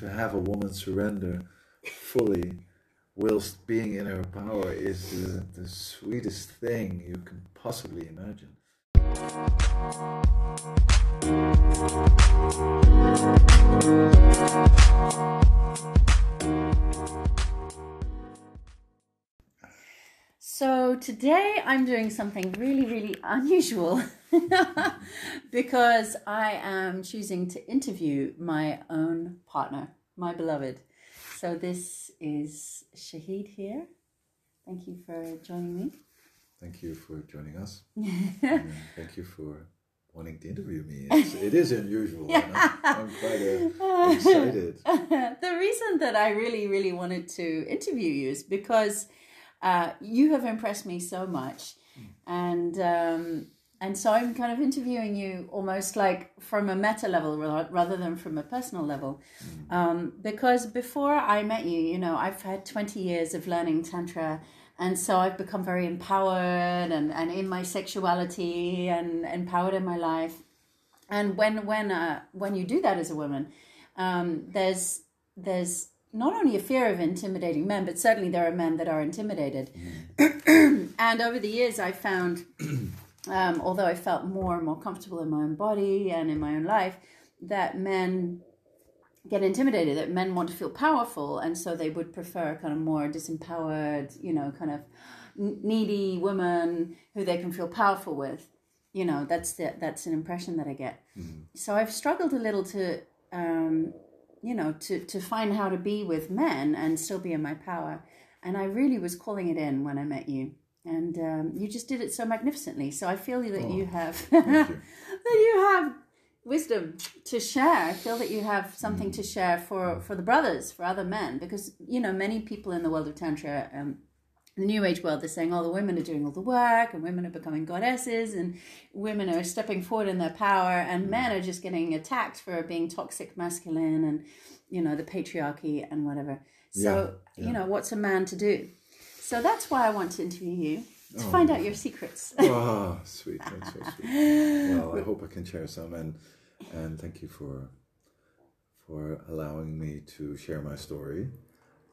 to have a woman surrender fully whilst being in her power is the, the sweetest thing you can possibly imagine. So today I'm doing something really, really unusual because I am choosing to interview my own partner, my beloved. So this is Shahid here. Thank you for joining me. Thank you for joining us. thank you for wanting to interview me. It's, it is unusual. and I'm, I'm quite uh, excited. the reason that I really, really wanted to interview you is because uh, you have impressed me so much, and um, and so I'm kind of interviewing you almost like from a meta level rather than from a personal level, um, because before I met you, you know, I've had 20 years of learning tantra. And so I've become very empowered and, and in my sexuality and empowered in my life. And when when uh, when you do that as a woman, um, there's there's not only a fear of intimidating men, but certainly there are men that are intimidated. and over the years, I found, um, although I felt more and more comfortable in my own body and in my own life, that men get intimidated, that men want to feel powerful, and so they would prefer kind of more disempowered, you know, kind of needy women who they can feel powerful with. You know, that's the, that's an impression that I get. So I've struggled a little to. Um, you know, to, to find how to be with men and still be in my power. And I really was calling it in when I met you. And um, you just did it so magnificently. So I feel that you have you. that you have wisdom to share. I feel that you have something to share for, for the brothers, for other men, because you know many people in the world of tantra, um, the new age world, they're saying, "Oh, the women are doing all the work, and women are becoming goddesses, and women are stepping forward in their power, and mm. men are just getting attacked for being toxic masculine, and you know the patriarchy and whatever." So Yeah, you know, what's a man to do? So that's why I want to interview you to oh, find out your secrets. Oh, sweet. That's so sweet. Well, I hope I can share some and and thank you for for allowing me to share my story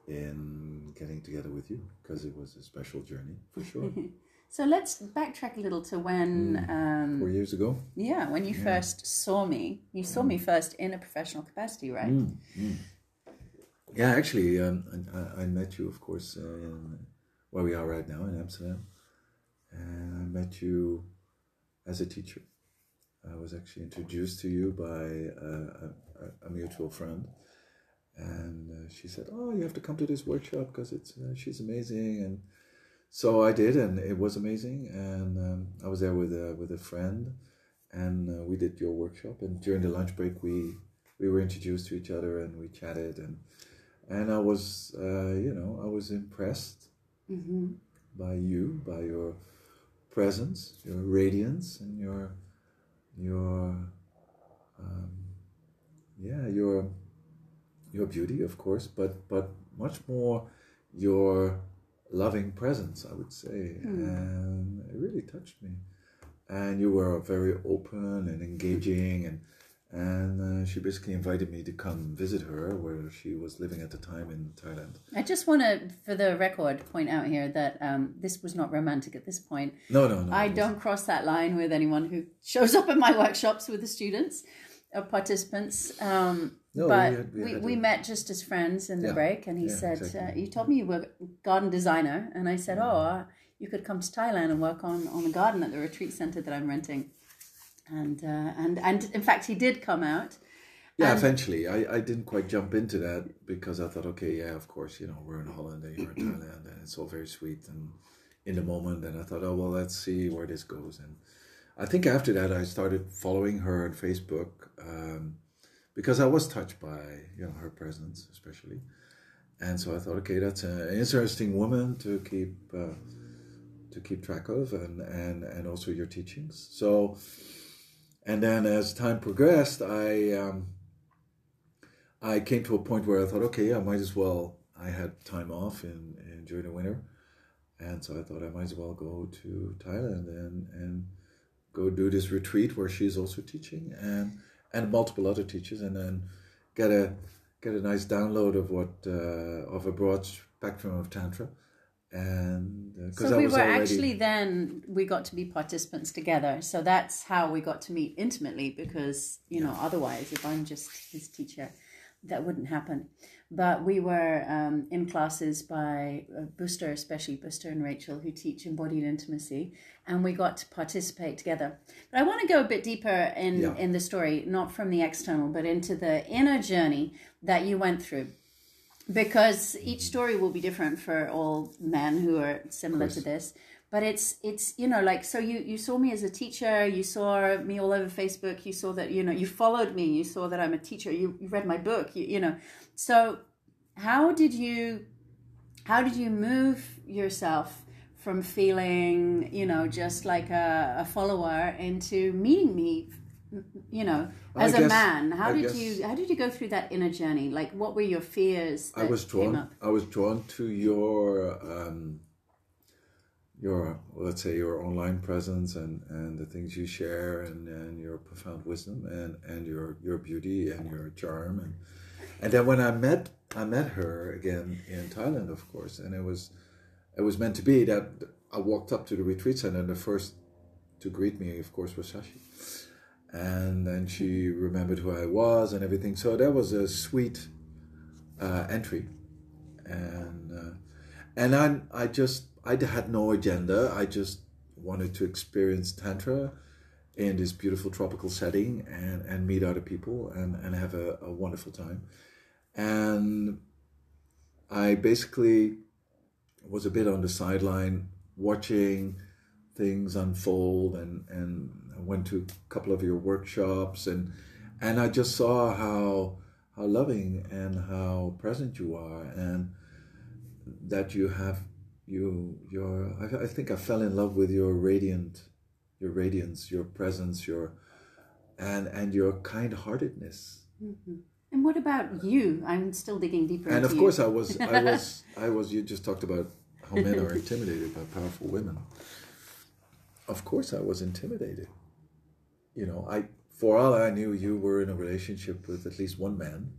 in getting together with you because it was a special journey for sure. so let's backtrack a little to when, um, Four years ago. yeah, when you first saw me. You saw me first in a professional capacity, right? Yeah, actually, um, I, I met you, of course, uh, in where we are right now in Amsterdam, and I met you as a teacher. I was actually introduced to you by a, a, a mutual friend, and uh, she said, "Oh, you have to come to this workshop because it's uh, she's amazing." And so I did, and it was amazing. And um, I was there with a with a friend, and uh, we did your workshop. And during the lunch break, we we were introduced to each other, and we chatted, and and I was, uh, you know, I was impressed Mm-hmm. by you, by your presence, your radiance, and your your um, yeah your your beauty, of course, but but much more your loving presence, I would say, and it really touched me. And you were very open and engaging, and and uh, she basically invited me to come visit her where she was living at the time in Thailand. I just want to, for the record, point out here that um, this was not romantic at this point. No, no, no. I don't cross that line with anyone who shows up at my workshops with the students or participants. Um, No, we but had- we we, had we, met just as friends in the Yeah, break, and he yeah, said, exactly. uh, "You told me you were a garden designer," and I said, "Oh, uh, you could come to Thailand and work on on the garden at the retreat center that I'm renting." And uh, and and in fact, he did come out. Yeah, And- eventually. I, I didn't quite jump into that because I thought, okay, yeah, of course, you know, we're in Holland and you're in Thailand and it's all very sweet and in the moment. And I thought, oh, well, let's see where this goes. And I think after that, I started following her on Facebook um, because I was touched by, you know, her presence, especially. And so I thought, okay, that's an interesting woman to keep uh, to keep track of and, and, and also your teachings. So, and then as time progressed, I um, I came to a point where I thought, okay, I might as well. I had time off in, in during the winter, and so I thought I might as well go to Thailand and and go do this retreat where she's also teaching and and multiple other teachers, and then get a get a nice download of what uh, of a broad spectrum of tantra, and because so we were already actually then we got to be participants together. So that's how we got to meet intimately because you know otherwise if i'm just his teacher that wouldn't happen. But we were um, in classes by uh, Buster, especially Buster and Rachel, who teach embodied intimacy, and we got to participate together. But I want to go a bit deeper in Yeah. in the story, not from the external, but into the inner journey that you went through because each story will be different for all men who are similar to this but it's it's you know like so you you saw me as a teacher you saw me all over facebook you saw that you know you followed me you saw that i'm a teacher you, you read my book you, you know so how did you how did you move yourself from feeling you know just like a, a follower into meeting me you know I as a guess- man. How I did you how did you go through that inner journey? Like what were your fears I was drawn. I was drawn to your um, your let's say your online presence and, and the things you share and, and your profound wisdom and, and your your beauty and your charm. And and then when I met I met her again in Thailand of course and it was it was meant to be that I walked up to the retreat center and the first to greet me of course was Shashi. and then she remembered who I was and everything so that was a sweet uh, entry and uh, and I I just I had no agenda. I just wanted to experience tantra in this beautiful tropical setting and and meet other people and and have a, a wonderful time. And I basically was a bit on the sideline watching things unfold and and I went to a couple of your workshops and and I just saw how how loving and how present you are and that you have you your I, I think I fell in love with your radiant your radiance your presence your and and your kind-heartedness mm-hmm. And what about you i'm still digging deeper and of you. course I was I was I was you just talked about how men are intimidated by powerful women of course I was intimidated you know I for all I knew you were in a relationship with at least one man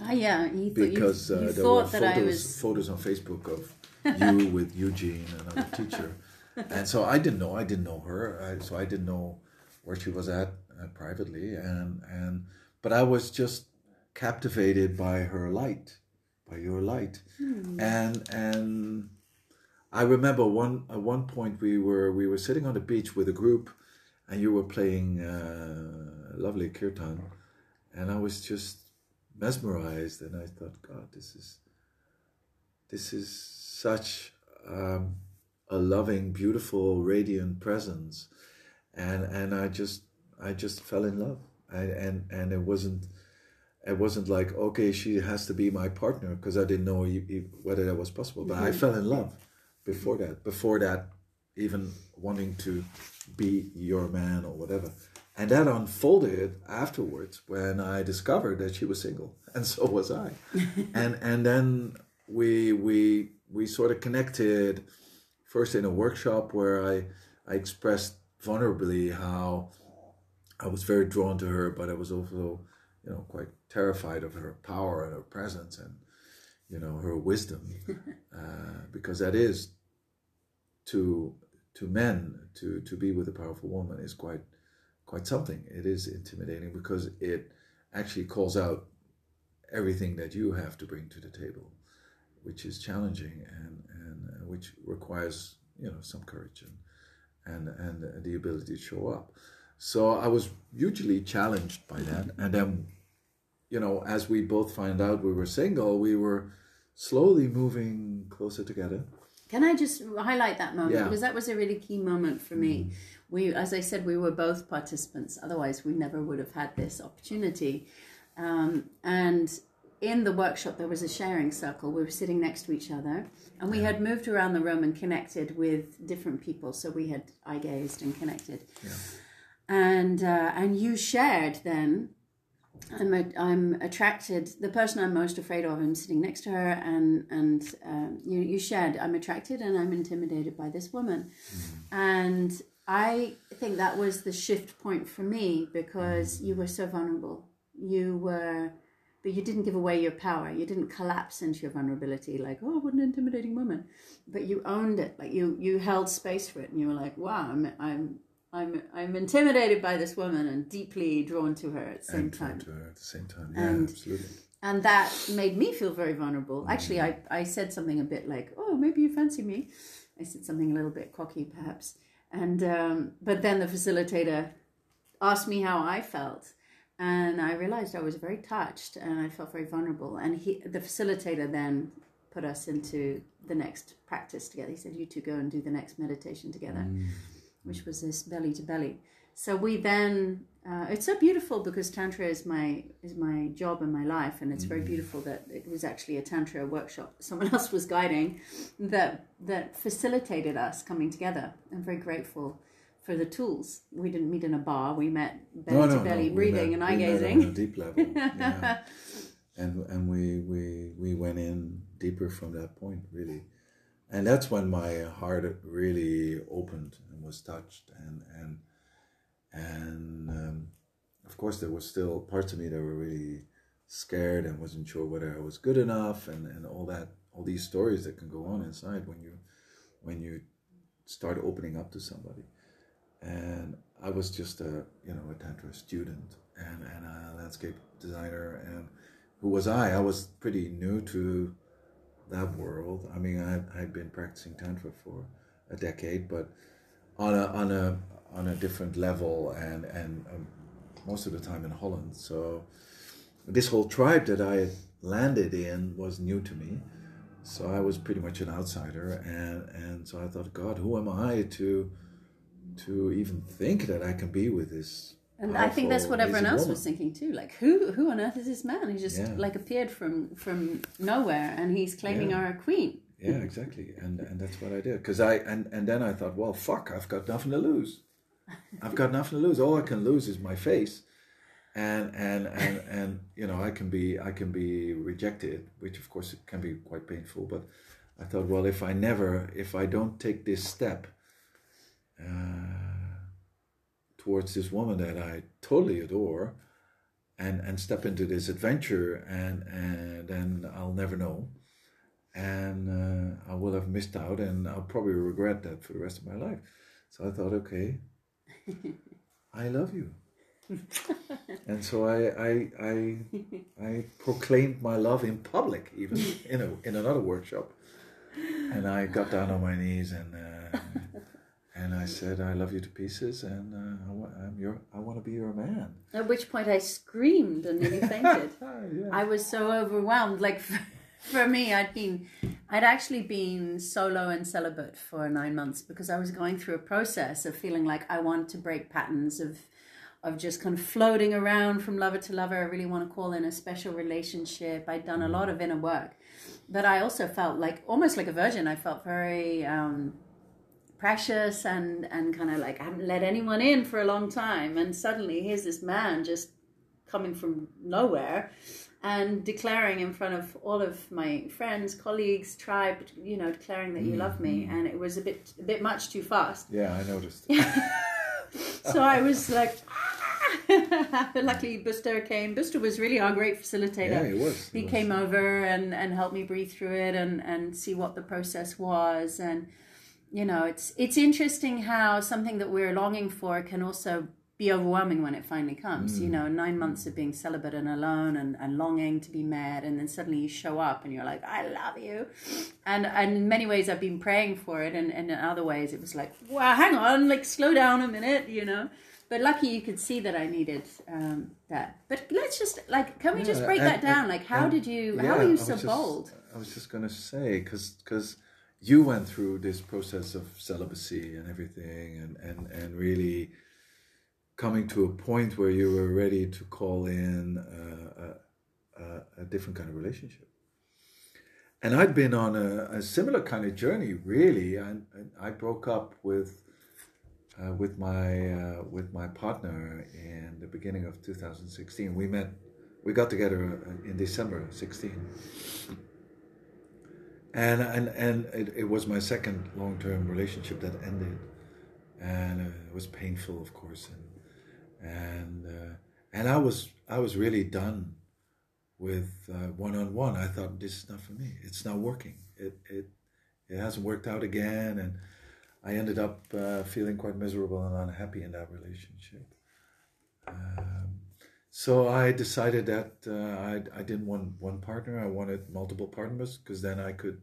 Ah, yeah. You thought, because you, uh, you there were thought that I photos was. photos on Facebook of you with Eugene, another teacher, and so I didn't know. I didn't know her, I, so I didn't know where she was at uh, privately, and and but I was just captivated by her light, by your light, and and I remember one at one point we were we were sitting on the beach with a group, and you were playing uh, lovely kirtan, and I was just mesmerized, and I thought, God, this is this is such um, a loving, beautiful, radiant presence, and and I just I just fell in love, I, and and it wasn't. It wasn't like okay, she has to be my partner because I didn't know whether that was possible. But I mm-hmm. fell in love before that. Before that, even wanting to be your man or whatever. And that unfolded afterwards when I discovered that she was single, and so was I. and and then we we we sort of connected first in a workshop where I I expressed vulnerably how I was very drawn to her, but I was also you know quite terrified of her power and her presence and you know her wisdom uh, because that is to to men to to be with a powerful woman is quite quite something. It is intimidating because it actually calls out everything that you have to bring to the table, which is challenging and and uh, which requires you know some courage and and and the ability to show up. So I was hugely challenged by that, and then you know as we both find out we were single, we were slowly moving closer together. Can I just highlight that moment Yeah. because that was a really key moment for me. We, as I said, we were both participants. Otherwise, we never would have had this opportunity. Um, and in the workshop, there was a sharing circle. We were sitting next to each other, and we had moved around the room and connected with different people. So we had eye gazed and connected. Yeah. And uh, and you shared then I'm a, I'm attracted. The person I'm most afraid of, I'm sitting next to her, and and um, you you shared. I'm attracted and I'm intimidated by this woman, and I think that was the shift point for me because you were so vulnerable. You were but you didn't give away your power. You didn't collapse into your vulnerability, like, oh, what an intimidating woman. But you owned it. Like you, you held space for it, and you were like, wow, I'm, I'm, I'm, I'm intimidated by this woman and deeply drawn to her at the same and time. to her at the same time. Yeah, And- absolutely. And that made me feel very vulnerable. Actually, I, I said something a bit like, oh, maybe you fancy me. I said something a little bit cocky, perhaps. And um, but then the facilitator asked me how I felt, and I realized I was very touched and I felt very vulnerable. And he, the facilitator, then put us into the next practice together. He said, "You two go and do the next meditation together," which was this belly to belly. So we then. Uh, it's so beautiful because tantra is my is my job and my life, and it's very beautiful that it was actually a tantra workshop someone else was guiding that that facilitated us coming together. I'm very grateful for the tools. We didn't meet in a bar. We met belly to belly we breathing met- and eye met on gazing. a deep level. yeah. And and we, we we went in deeper from that point really, and that's when my heart really opened and was touched and and and um, of course there was still parts of me that were really scared and wasn't sure whether I was good enough and, and all that all these stories that can go on inside when you when you start opening up to somebody and I was just a you know a tantra student and, and a landscape designer and who was I? I was pretty new to that world. I mean, I I'd been practicing tantra for a decade, but on a on a on a different level and and um, most of the time in Holland. So this whole tribe that I landed in was new to me. So I was pretty much an outsider, and and so I thought, God, who am I to to even think that I can be with this? And I think that's what everyone else woman? was thinking too. Like, who who on earth is this man? He just Yeah. like appeared from from nowhere, and he's claiming Yeah. our queen. Yeah, exactly, and and that's what I did. Because I and and then I thought, well, fuck, I've got nothing to lose. I've got nothing to lose. All I can lose is my face, and and and and you know, I can be I can be rejected, which of course can be quite painful. But I thought, well, if I never, if I don't take this step uh, towards this woman that I totally adore, and and step into this adventure, and and then I'll never know and uh, I will have missed out, and I'll probably regret that for the rest of my life. So I thought, okay, I love you, and so I I I, I proclaimed my love in public, even in a in another workshop, and I got down on my knees and. Uh, and I said, "I love you to pieces, and uh, I wa- I'm your, I want to be your man." At which point I screamed and nearly fainted. Ah, yeah. I was so overwhelmed. Like for, for me, I'd been, I'd actually been solo and celibate for nine months because I was going through a process of feeling like I want to break patterns of, of just kind of floating around from lover to lover. I really want to call in a special relationship. I'd done a lot of inner work, but I also felt like almost like a virgin. I felt very. Um, precious and and kind of like I haven't let anyone in for a long time. And suddenly here's this man just coming from nowhere and declaring in front of all of my friends colleagues tribe you know declaring that you love me. Mm-hmm. And it was a bit a bit much too fast. Yeah, I noticed. so I was like ah! luckily Buster came. Buster was really our great facilitator. Yeah, it was. he It was. came over and, and helped me breathe through it and, and see what the process was. And you know it's it's interesting how something that we're longing for can also be overwhelming when it finally comes Mm. you know nine months of being celibate and alone and, and longing to be met and then suddenly you show up and you're like i love you. And and in many ways i've been praying for it and, and in other ways it was like wow hang on like slow down a minute you know? But lucky you could see that i needed um, that. But let's just like can we just break and- that down? And- like how did you yeah, how are you so just- bold? I was just gonna say because, because you went through this process of celibacy and everything, and and and really coming to a point where you were ready to call in a, a, a different kind of relationship. And I'd been on a, a similar kind of journey, really. I, I broke up with uh, with my uh, with my partner in the beginning of 2016. We met, we got together uh, in December 16 and and and it, it was my second long term relationship that ended, and uh, it was painful, of course, and and uh, and I was I was really done with one on one. I thought this is not for me. It's not working. It it it hasn't worked out again, and I ended up uh, feeling quite miserable and unhappy in that relationship. So I decided that uh, I I didn't want one partner. I wanted multiple partners because then I could,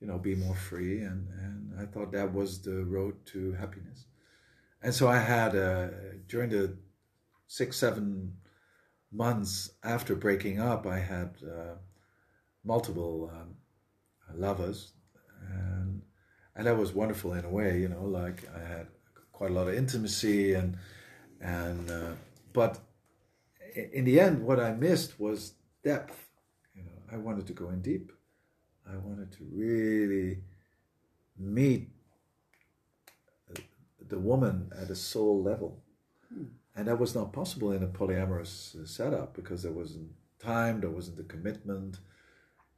you know, be more free, and and I thought that was the road to happiness. And so I had uh, during the six seven months after breaking up, I had uh, multiple um, lovers, and and that was wonderful in a way. You know, like I had quite a lot of intimacy, and and uh, but in the end, what I missed was depth. You know, I wanted to go in deep. I wanted to really meet the woman at a soul level. Hmm. And that was not possible in a polyamorous setup because there wasn't time, there wasn't the commitment,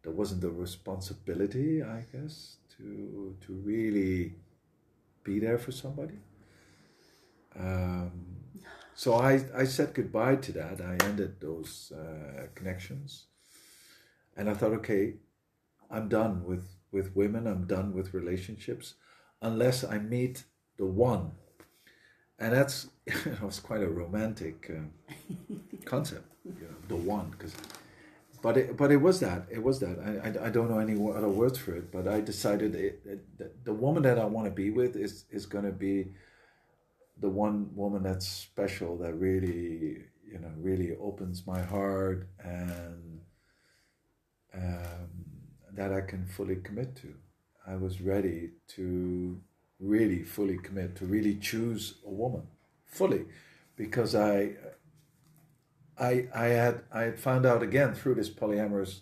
there wasn't the responsibility, I guess, to to really be there for somebody. Um, so I, I said goodbye to that. I ended those uh, connections, and I thought, okay, I'm done with with women. I'm done with relationships, unless I meet the one and that's it was quite a romantic uh, concept, you know, the one, because. But it, but it was that it was that I, I, I don't know any other words for it. But I decided it, it, the woman that I want to be with is is going to be the one woman that's special that really you know really opens my heart and um, that I can fully commit to. I was ready to really fully commit to really choose a woman fully because I I I had I had found out again through this polyamorous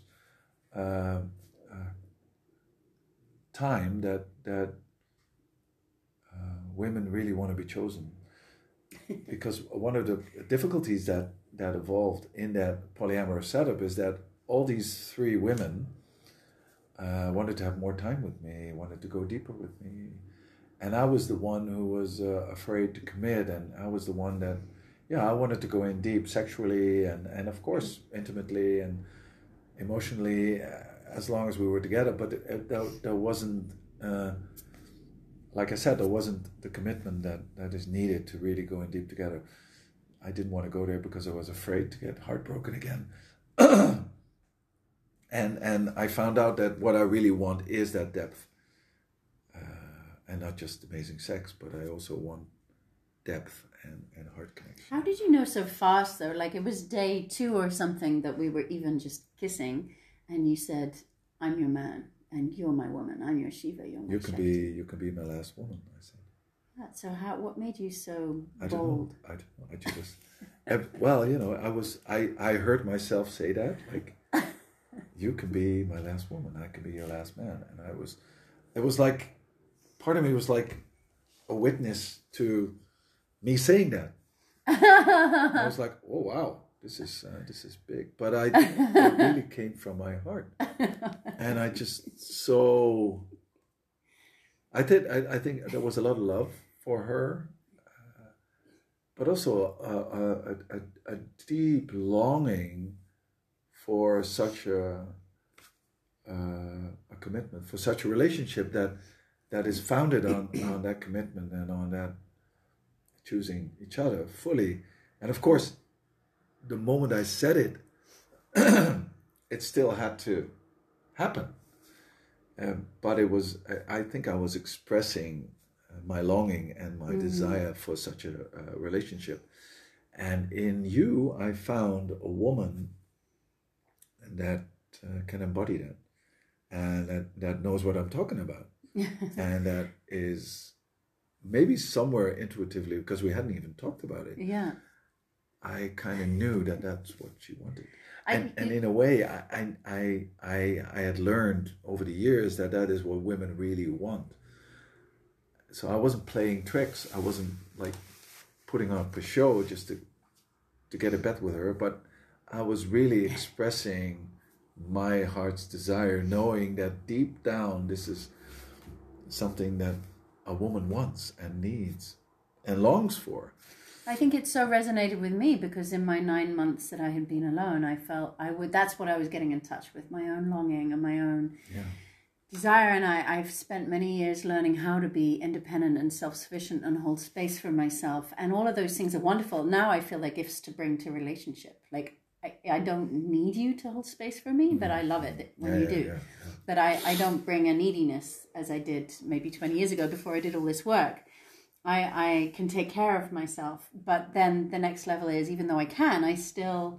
uh, uh, time that that uh, women really want to be chosen because one of the difficulties that that evolved in that polyamorous setup is that all these three women uh, wanted to have more time with me, wanted to go deeper with me, and I was the one who was uh, afraid to commit, and I was the one that, yeah, I wanted to go in deep sexually and and of course intimately and emotionally uh, as long as we were together. But it, there, there wasn't, uh, like I said, there wasn't the commitment that that is needed to really go in deep together. I didn't want to go there because I was afraid to get heartbroken again. and and I found out that what I really want is that depth uh, and not just amazing sex, but I also want depth and, and heart connection. How did you know so fast though? Like it was day two or something that we were even just kissing, and you said, "I'm your man, and you're my woman. I'm your Shiva. You're my You can Shakti. be you can be my last woman." I said. Ah, that, so how? What made you so I bold? Don't know. I don't know. I just well, you know, I was I I heard myself say that like, you can be my last woman. I can be your last man, and I was, it was like part of me was like a witness to me saying that. I was like, oh wow, this is uh, this is big, but I it really came from my heart, and I just so. I did. I, I think there was a lot of love for her, uh, but also a, a, a, a, deep longing for such a, uh, a commitment, for such a relationship that that is founded on, on that commitment and on that choosing each other fully. And of course, the moment I said it, it still had to happen. Um, but it was, I, think I was expressing uh, my longing and my mm-hmm. desire for such a, a, relationship. And in you, I found a woman that uh, can embody that and that, that knows what I'm talking about. and that is maybe somewhere intuitively because we hadn't even talked about it. Yeah. I kind of knew that that's what she wanted. And, I, and in a way, I, I, I, I had learned over the years that that is what women really want. So I wasn't playing tricks. I wasn't like putting up a show just to, to get a bet with her, but I was really expressing my heart's desire, knowing that deep down this is something that a woman wants and needs and longs for. I think it so resonated with me because in my nine months that I had been alone, I felt I would. That's what I was getting in touch with my own longing and my own Yeah. desire. And I, I've spent many years learning how to be independent and self sufficient and hold space for myself. And all of those things are wonderful. Now I feel like gifts to bring to relationship. Like I, I don't need you to hold space for me, mm-hmm. but I love it when Yeah, you yeah, do. yeah, But I, I don't bring a neediness as I did maybe 20 years ago before I did all this work. I, I can take care of myself, but then the next level is even though I can, I still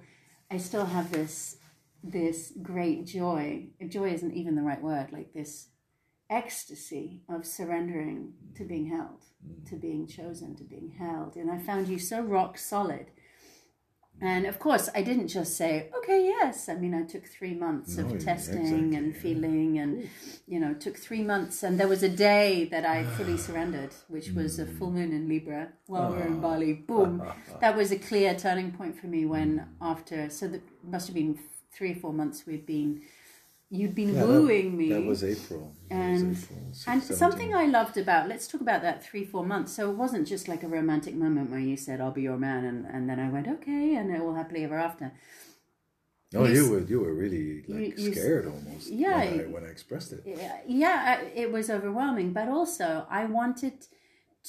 I still have this this great joy. Joy isn't even the right word, like this ecstasy of surrendering to being held, to being chosen, to being held. And I found you so rock solid. And of course, I didn't just say, okay, yes. I mean, I took three months No, of yeah, testing exactly, and yeah. feeling, and, you know, took three months. And there was a day that I fully surrendered, which was a full mm. moon in Libra while we were in ah. Bali. Boom. That was a clear turning point for me when, mm. after, so that must have been three or four months we'd been, you'd been Yeah, that- wooing me That was April. That was and April, six- and 17. something I loved about let's talk about that three four months. So it wasn't just like a romantic moment where you said I'll be your man, and, and then I went okay, and it all happily ever after. No, you you were you were really like you- you scared almost. Yeah, when I, when I expressed it. Yeah, yeah, it was overwhelming, but also I wanted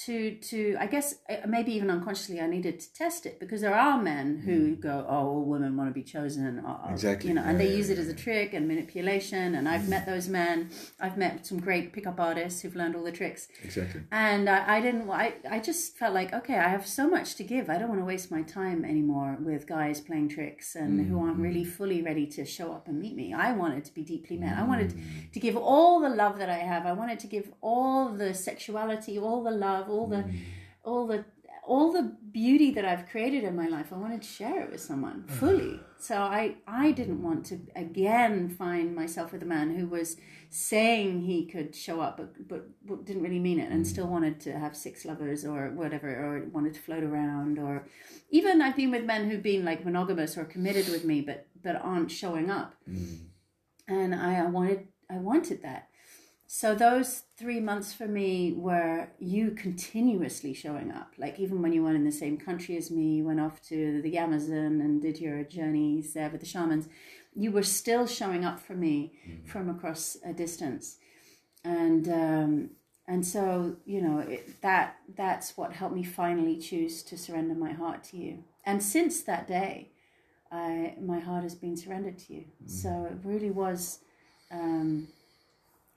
to to I guess uh, maybe even unconsciously I needed to test it because there are men who hmm. go oh all women want to be chosen or, or, uh, uh, Exactly, you know and they yeah, use it yeah, as a trick and manipulation and I've hmm. met those men. I've met some great pickup artists who've learned all the tricks. Exactly. and I, I didn't I, I just felt like okay i have so much to give. I don't want to waste my time anymore with guys playing tricks and who hmm, aren't really fully ready to show up and meet me. I wanted to be deeply met. I wanted to give all the love that i have. I wanted to give all the sexuality all the love all the mm. all the all the beauty that I've created in my life, I wanted to share it with someone mm. fully. So I, I didn't want to again find myself with a man who was saying he could show up, but, but, didn't really mean it, and mm. still wanted to have six lovers or whatever, or wanted to float around, or even I've been with men who've been like monogamous or committed with me, but but aren't showing up, and I, I wanted I wanted that. So those three months for me were you continuously showing up. Like even when you weren't in the same country as me, you went off to the Amazon and did your journeys there with the shamans. You were still showing up for me from across a distance, and um, and so you know it, that that's what helped me finally choose to surrender my heart to you. And since that day, I my heart has been surrendered to you. So it really was. Um,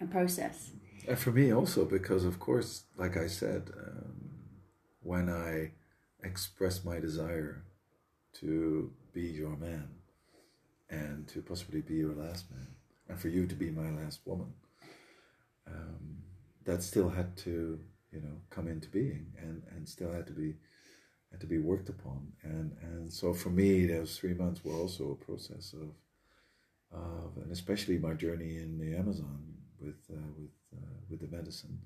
process. And for me also, because of course, like I said, um, when I express my desire to be your man and to possibly be your last man, and for you to be my last woman, um, that still had to, you know, come into being and, and still had to be had to be worked upon. And and so for me, those three months were also a process of of, and especially my journey in the Amazon with uh, with uh, with the medicine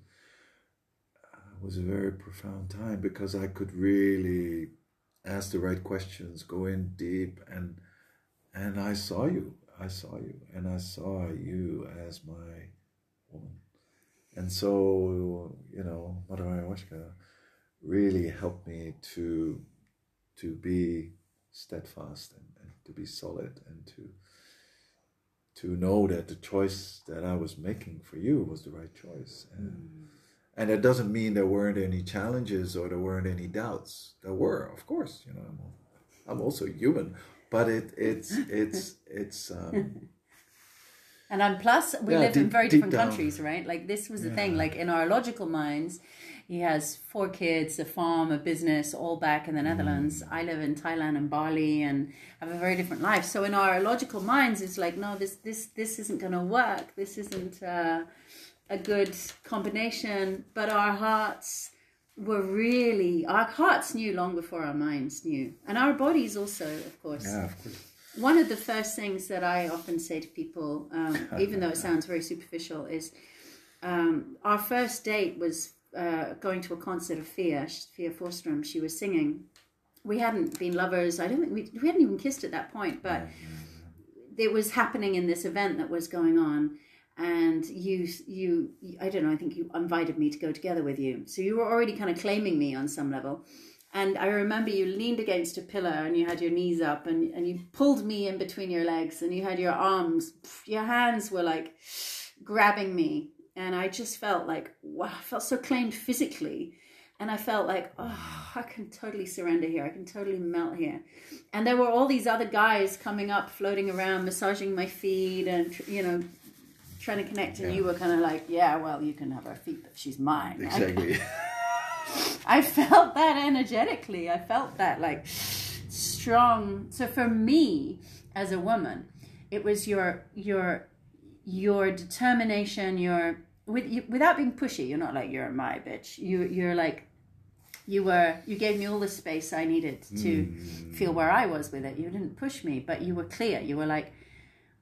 uh, was a very profound time because I could really ask the right questions, go in deep, and and I saw you, I saw you, and I saw you as my woman, and so you know, Mother Ayahuasca really helped me to to be steadfast and, and to be solid and to to know that the choice that I was making for you was the right choice. And, and it doesn't mean there weren't any challenges or there weren't any doubts. There were, of course. You know, I'm, I'm also human, but it it's it's it's um, And on plus, we Yeah, live in very different down. countries, right? Like this was the Yeah. thing. Like in our logical minds, he has four kids, a farm, a business, all back in the Netherlands. Mm. I live in Thailand and Bali, and have a very different life. So in our logical minds, it's like, no, this this this isn't going to work. This isn't uh, a good combination. But our hearts were really our hearts knew long before our minds knew, and our bodies also, of course yeah, of course. one of the first things that I often say to people, um, even though it sounds very superficial, is um, our first date was uh, going to a concert of Fia, Fia Forstrom. She was singing. We hadn't been lovers. I don't think we, we hadn't even kissed at that point, but it was happening in this event that was going on. And you, you, I don't know. I think you invited me to go together with you. So you were already kind of claiming me on some level And I remember you leaned against a pillar and you had your knees up and, and you pulled me in between your legs and you had your arms, your hands were like grabbing me. And I just felt like, wow, I felt so claimed physically. And I felt like, oh, I can totally surrender here. I can totally melt here. And there were all these other guys coming up, floating around, massaging my feet and, you know, trying to connect. And Yeah. you were kind of like, yeah, well, you can have her feet, but she's mine. Exactly. I felt that energetically. I felt that like strong. So for me as a woman, it was your your your determination. Your with you, without being pushy. You're not like you're my bitch. You you're like you were. You gave me all the space I needed to feel where I was with it. You didn't push me, but you were clear. You were like.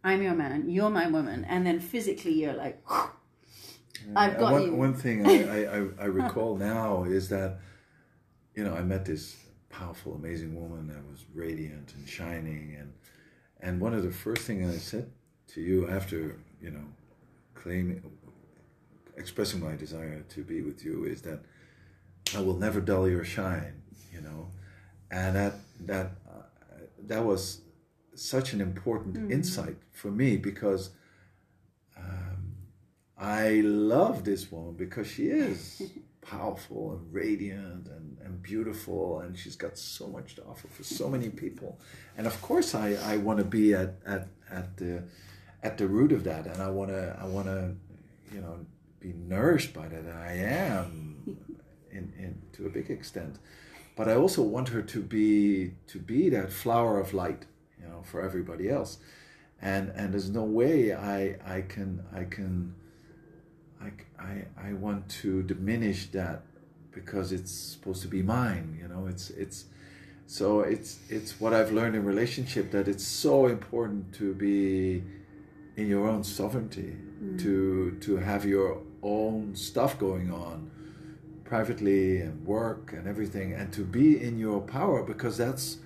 I'm your man, you're my woman, and then physically you're like, I've Uh, got one, you. one thing I, I, I, I recall now is that, you know, I met this powerful, amazing woman that was radiant and shining. And, and one of the first things I said to you after, you know, claiming, expressing my desire to be with you is that I will never dull your shine, you know. And that, that, uh, that was such an important insight for me because I love this woman because she is powerful and radiant and, and beautiful and she's got so much to offer for so many people. And of course I, I want to be at, at, at the at the root of that and I wanna I wanna you know be nourished by that and I am in, in to a big extent. But I also want her to be to be that flower of light, you know, for everybody else. And and there's no way I I can I can I, I, I want to diminish that because it's supposed to be mine you know it's it's so it's it's what I've learned in relationship that it's so important to be in your own sovereignty mm. to to have your own stuff going on privately and work and everything and to be in your power because that's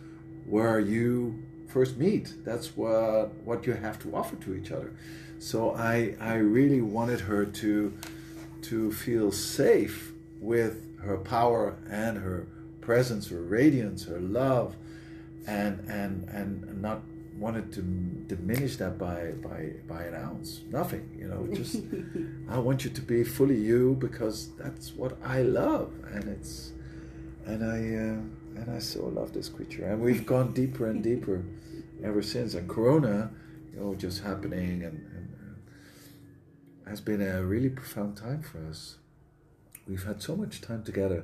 where you first meet. That's what what you have to offer to each other. So i i really wanted her to to feel safe with her power and her presence her radiance her love and and and not wanted to diminish that by by by an ounce. Nothing you know just i want you to be fully you because that's what i love. And it's and i uh, and i so love this creature. And we've gone deeper and deeper ever since. And corona you know just happening and, and uh, has been a really profound time for us. We've had so much time together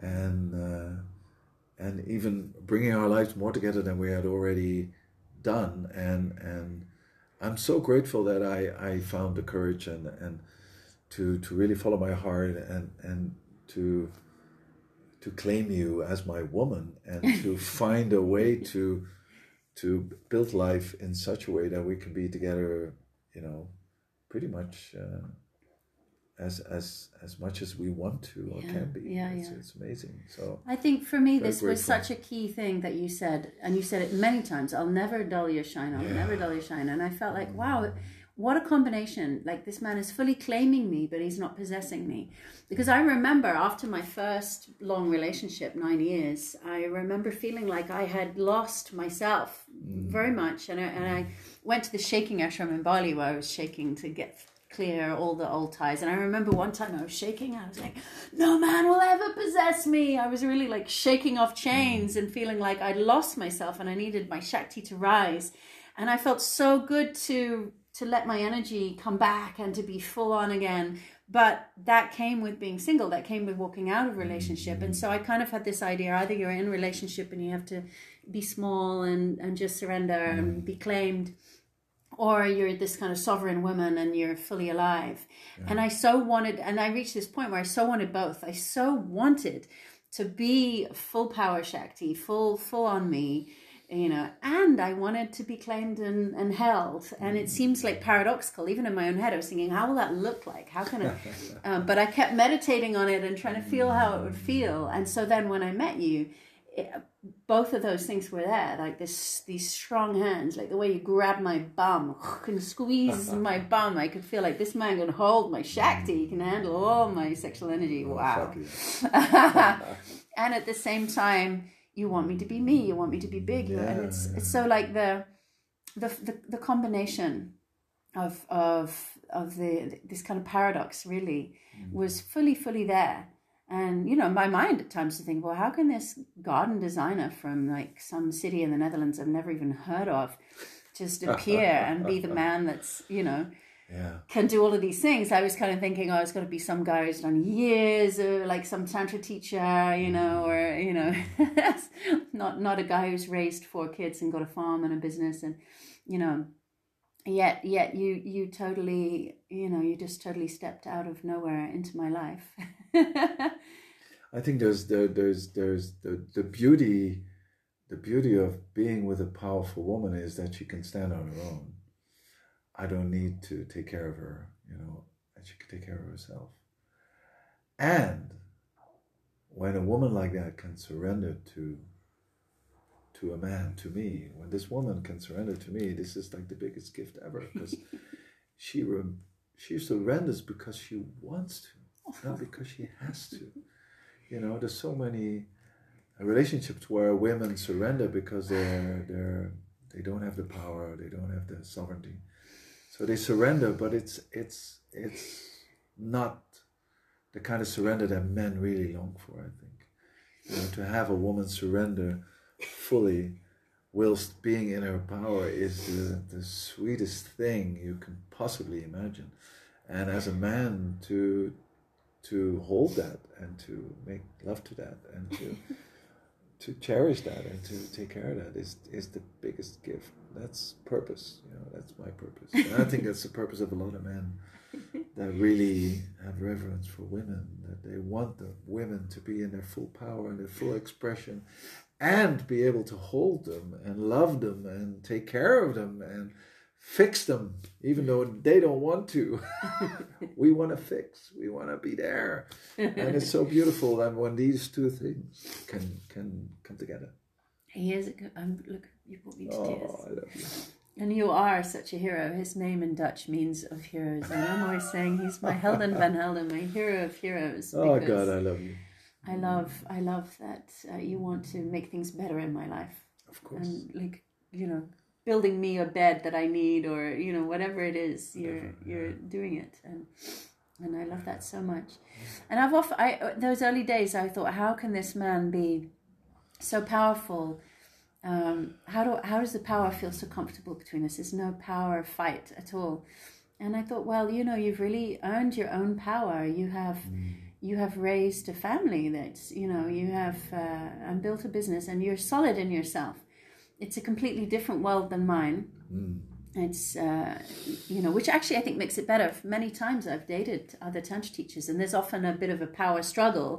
and uh, and even bringing our lives more together than we had already done and and I'm so grateful that I, I found the courage and, and to to really follow my heart and and to to claim you as my woman and to find a way to to build life in such a way that we can be together you know pretty much uh, as as as much as we want to or Yeah, can be yeah, it's, yeah. it's amazing so I think for me, this was such a key thing that you said, and you said it many times. I'll never dull your shine. I'll Yeah. never dull your shine. And I felt like, mm. wow, what a combination! Like this man is fully claiming me, but he's not possessing me. Because I remember after my first long relationship, nine years, I remember feeling like I had lost myself mm. very much, and I, and I mm. went to the shaking ashram in Bali where I was shaking to get clear all the old ties. And I remember one time I was shaking. I was like, "No man will ever possess me." I was really like shaking off chains and feeling like I'd lost myself and I needed my shakti to rise. And I felt so good to to let my energy come back and to be full on again. But that came with being single. That came with walking out of relationship. And so I kind of had this idea: either you're in relationship and you have to be small and and just surrender and be claimed or you're this kind of sovereign woman and you're fully alive. And I so wanted, and I reached this point where I so wanted both. I so wanted to be full power Shakti, full, full on me, you know, and I wanted to be claimed and, and held. And it seems like paradoxical, even in my own head, I was thinking, how will that look like? How can I? um, but I kept meditating on it and trying to feel how it would feel. And so then when I met you, it, both of those things were there like this these strong hands like the way you grab my bum and squeeze my bum i could feel like this man can hold my shakti he can handle all my sexual energy oh, wow. and at the same time you want me to be me you want me to be big you and it's it's so like the the the, the combination of of of the this kind of paradox really mm. was fully fully there and you know my mind at times to think well how can this garden designer from like some city in the netherlands i've never even heard of just appear and be the man that's you know Yeah. can do all of these things. I was kind of thinking, oh, it's got to be some guy who's done years, or like some tantra teacher, you know, mm. or you know, not not a guy who's raised four kids and got a farm and a business, and you know, yet yet you you totally, you know, you just totally stepped out of nowhere into my life. I think there's there, there's there's the the beauty the beauty of being with a powerful woman is that she can stand on her own. I don't need to take care of her, you know, and she can take care of herself. And when a woman like that can surrender to to a man, to me, when this woman can surrender to me, this is like the biggest gift ever because she re- she surrenders because she wants to, not because she has to. You know, there's so many relationships where women surrender because they're they're they don't have the power, they don't have the sovereignty, so they surrender. But it's it's it's not the kind of surrender that men really long for. I think you know, to have a woman surrender fully whilst being in her power is the, the sweetest thing you can possibly imagine and as a man to to hold that and to make love to that and to to cherish that and to take care of that is is the biggest gift. That's purpose you know that's my purpose. And i think that's the purpose of a lot of men that really have reverence for women that they want the women to be in their full power and their full expression and be able to hold them and love them and take care of them and fix them even though they don't want to we want to fix we want to be there and it's so beautiful and when these two things can can come together he is a good. Um, look, you brought me to oh tears. i love you And you are such a hero. His name in Dutch means of heroes. And I'm always saying he's my Helden van Helden, my hero of heroes. oh god i love you I love, I love that uh, you want to make things better in my life. of course And like, you know, building me a bed that I need or, you know, whatever it is, you're, you're doing it. And, and I love that so much. And I've often, I, those early days, I thought, how can this man be so powerful? Um, how do how does the power feel so comfortable between us? There's no power fight at all. And I thought, well, you know, you've really earned your own power. You have you have raised a family that's you know you have uh, and built a business, and you're solid in yourself. It's a completely different world than mine. It's uh, you know, which actually I think makes it better. Many times I've dated other tantra teachers, and there's often a bit of a power struggle,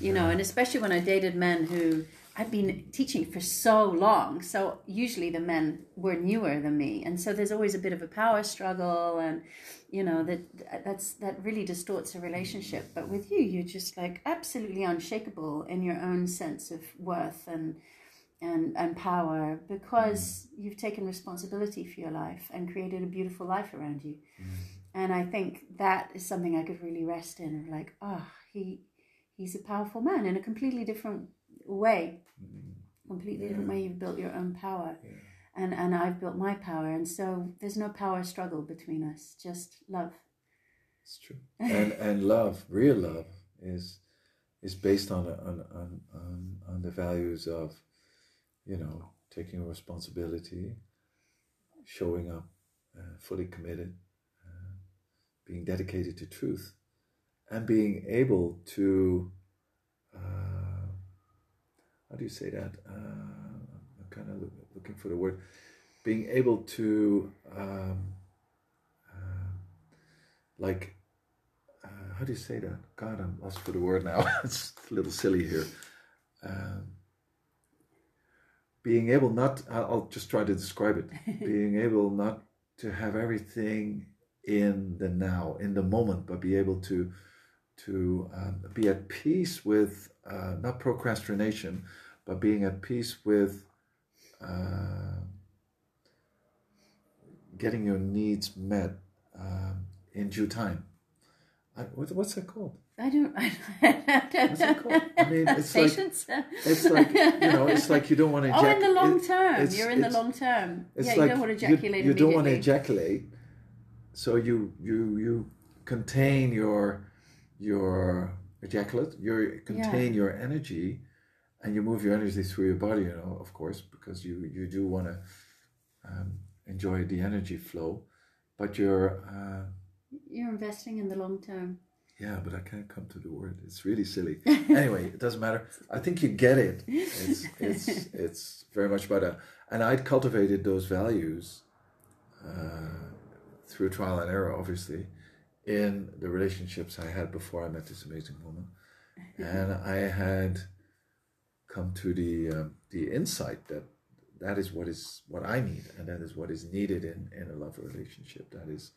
you know, and especially when I dated men who I'd been teaching for so long. So usually the men were newer than me, and so there's always a bit of a power struggle, and you know that that's that really distorts a relationship. But with you, you're just like absolutely unshakable in your own sense of worth and and and power because mm. you've taken responsibility for your life and created a beautiful life around you. Mm. And I think that is something I could really rest in. Like, oh, he he's a powerful man in a completely different way. Mm. Completely different way you've built your own power. And and I've built my power. And so there's no power struggle between us, just love. It's true. And and love, real love, is is based on on on on, on the values of, you know, taking responsibility, showing up, uh, fully committed, uh, being dedicated to truth, and being able to. Uh, how do you say that? Uh, I'm kind of looking for the word. Being able to. Um, uh, like uh, how do you say that? God, I'm lost for the word now. it's a little silly here. Um, being able not, I'll just try to describe it. being able not to have everything in the now, in the moment, but be able to to um, be at peace with uh, not procrastination, but being at peace with uh, getting your needs met um, in due time. I, what's that called? I don't. I What's it called? I mean, it's like Patience. it's like you know, it's like you don't want to. oh, in the long term, you're in the long term. Yeah, like you don't want to ejaculate you, you don't want to ejaculate, so you you you contain your your ejaculate, you contain your energy, and you move your energy through your body. You know, of course, because you you do want to um, enjoy the energy flow, but you're uh, You're investing in the long term. Yeah, but I can't come to the word. It's really silly. anyway, it doesn't matter. I think you get it. It's it's it's very much about that. And I'd cultivated those values uh, through trial and error, obviously, in the relationships I had before I met this amazing woman, and I had come to the um, the insight that that is what is what I need, and that is what is needed in in a love relationship. That is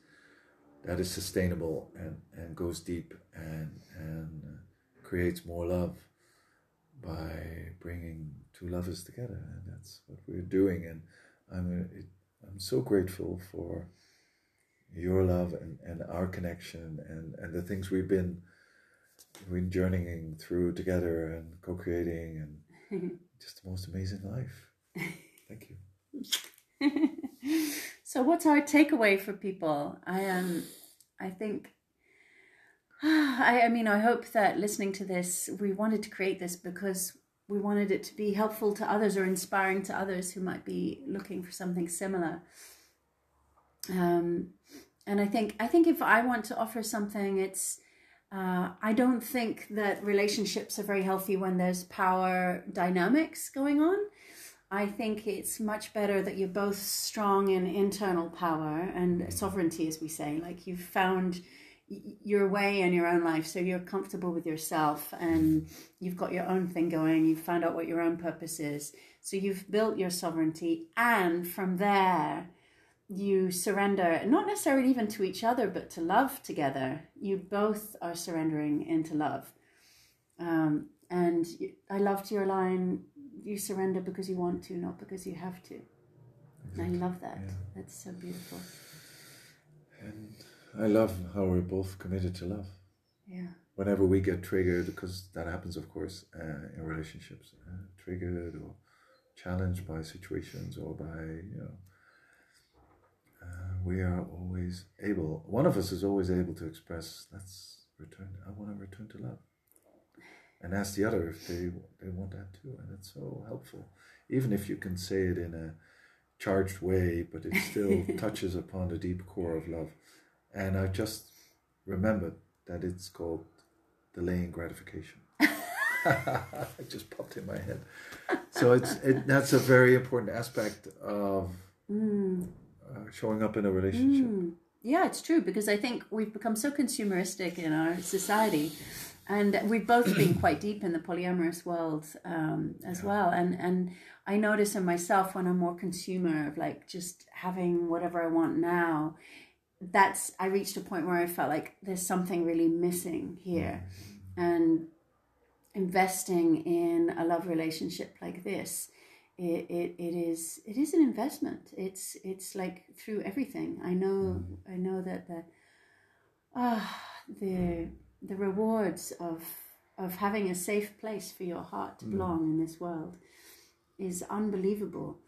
that is sustainable and, and goes deep and and uh, creates more love by bringing two lovers together. And that's what we're doing. And I'm uh, it, I'm so grateful for your love and, and our connection and, and the things we've been we've been journeying through together and co-creating and just the most amazing life. Thank you so what's our takeaway for people i um i think I, I mean i hope that listening to this we wanted to create this because we wanted it to be helpful to others or inspiring to others who might be looking for something similar um and i think i think if i want to offer something it's uh, I don't think that relationships are very healthy when there's power dynamics going on. I think it's much better that you're both strong in internal power and sovereignty, as we say. Like you've found your way in your own life, so you're comfortable with yourself and you've got your own thing going. You've found out what your own purpose is. So you've built your sovereignty, and from there, you surrender not necessarily even to each other, but to love together. You both are surrendering into love. Um, and I loved your line you surrender because you want to, not because you have to. I love that. Yeah. That's so beautiful. and I love how we're both committed to love Yeah. whenever we get triggered, because that happens, of course, uh, in relationships, uh, triggered or challenged by situations or by, you know, uh, we are always able, one of us is always able to express, let's return, I want to return to love. And ask the other if they, they want that too. And it's so helpful. Even if you can say it in a charged way, but it still touches upon the deep core of love. And I just remembered that it's called delaying gratification. it just popped in my head. So it's it, that's a very important aspect of Mm. uh, showing up in a relationship. Mm. Yeah, it's true because I think we've become so consumeristic in our society, and we've both been quite deep in the polyamorous world um, as well. And and I notice in myself when I'm more consumer of like just having whatever I want now. That's I reached a point where I felt like there's something really missing here, and investing in a love relationship like this it, it, it is it is an investment. It's it's like through everything. I know i know that the ah the the rewards of of having a safe place for your heart to belong in this world is unbelievable.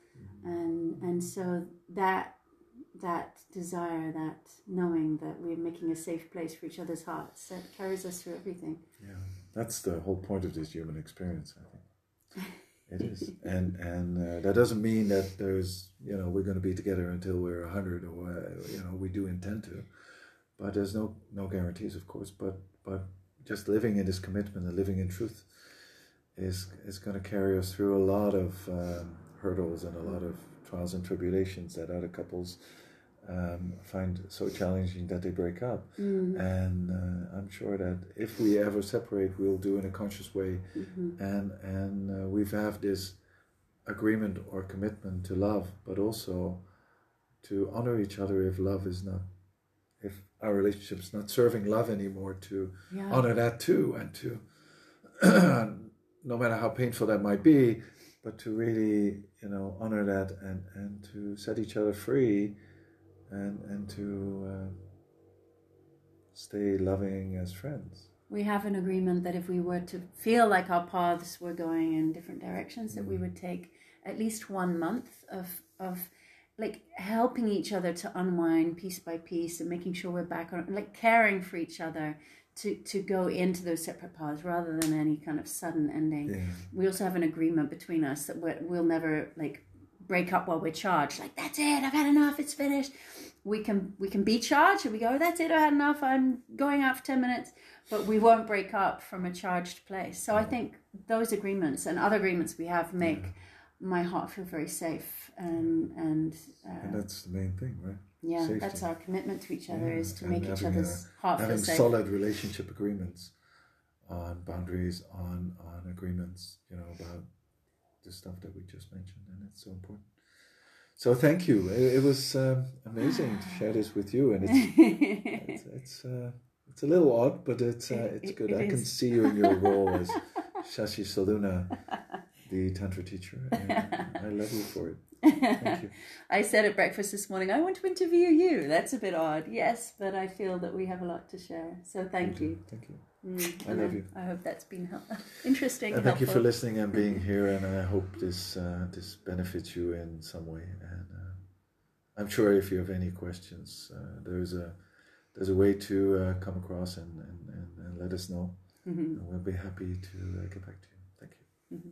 And and so that that desire that knowing that we're making a safe place for each other's hearts that carries us through everything. Yeah, that's the whole point of this human experience. I think. It is, and and uh, that doesn't mean that there's you know we're going to be together until we're hundred or uh, you know we do intend to, but there's no no guarantees, of course. But but just living in this commitment and living in truth is is going to carry us through a lot of um, hurdles and a lot of trials and tribulations that other couples um, find so challenging that they break up. And uh, I'm sure that if we ever separate, we'll do in a conscious way, and and uh, we have this agreement or commitment to love, but also to honor each other if love is not, if our relationship is not serving love anymore, to yeah honor that too, and to no matter how painful that might be, but to really you know honor that and and to set each other free, and and to uh, stay loving as friends. we have an agreement that if we were to feel like our paths were going in different directions, that we would take at least one month of of like helping each other to unwind piece by piece and making sure we're back on like caring for each other to to go into those separate paths rather than any kind of sudden ending. Yeah. We also have an agreement between us that we're, we'll never like break up while we're charged. Like that's it, I've had enough, it's finished. We can we can be charged and we go, that's it, i've had enough, I'm going out for ten minutes, but we won't break up from a charged place. So I think those agreements and other agreements we have make my heart feel very safe and and, uh, And that's the main thing, right? yeah, safety. that's our commitment to each other Yeah, is to and make each other's heart feel Having safe. solid relationship agreements on boundaries, on on agreements, you know, about the stuff that we just mentioned, and it's so important. So thank you. It, it was um, amazing to share this with you, and it's it's it's, uh, it's a little odd, but it's uh, it's It- good. it I can see you in your role as Shashi Solluna, the tantra teacher, I love you for it. Thank you. I said at breakfast this morning, I want to interview you. That's a bit odd. Yes, but I feel that we have a lot to share. So thank you. Thank you. Mm, I love you. I hope that's been help- interesting. And thank you for listening and being here. And I hope this uh, this benefits you in some way. And uh, I'm sure if you have any questions, uh, there's a there's a way to uh, come across and, and, and, and let us know. Mhm. And we'll be happy to uh, get back to you. Thank you. Mhm.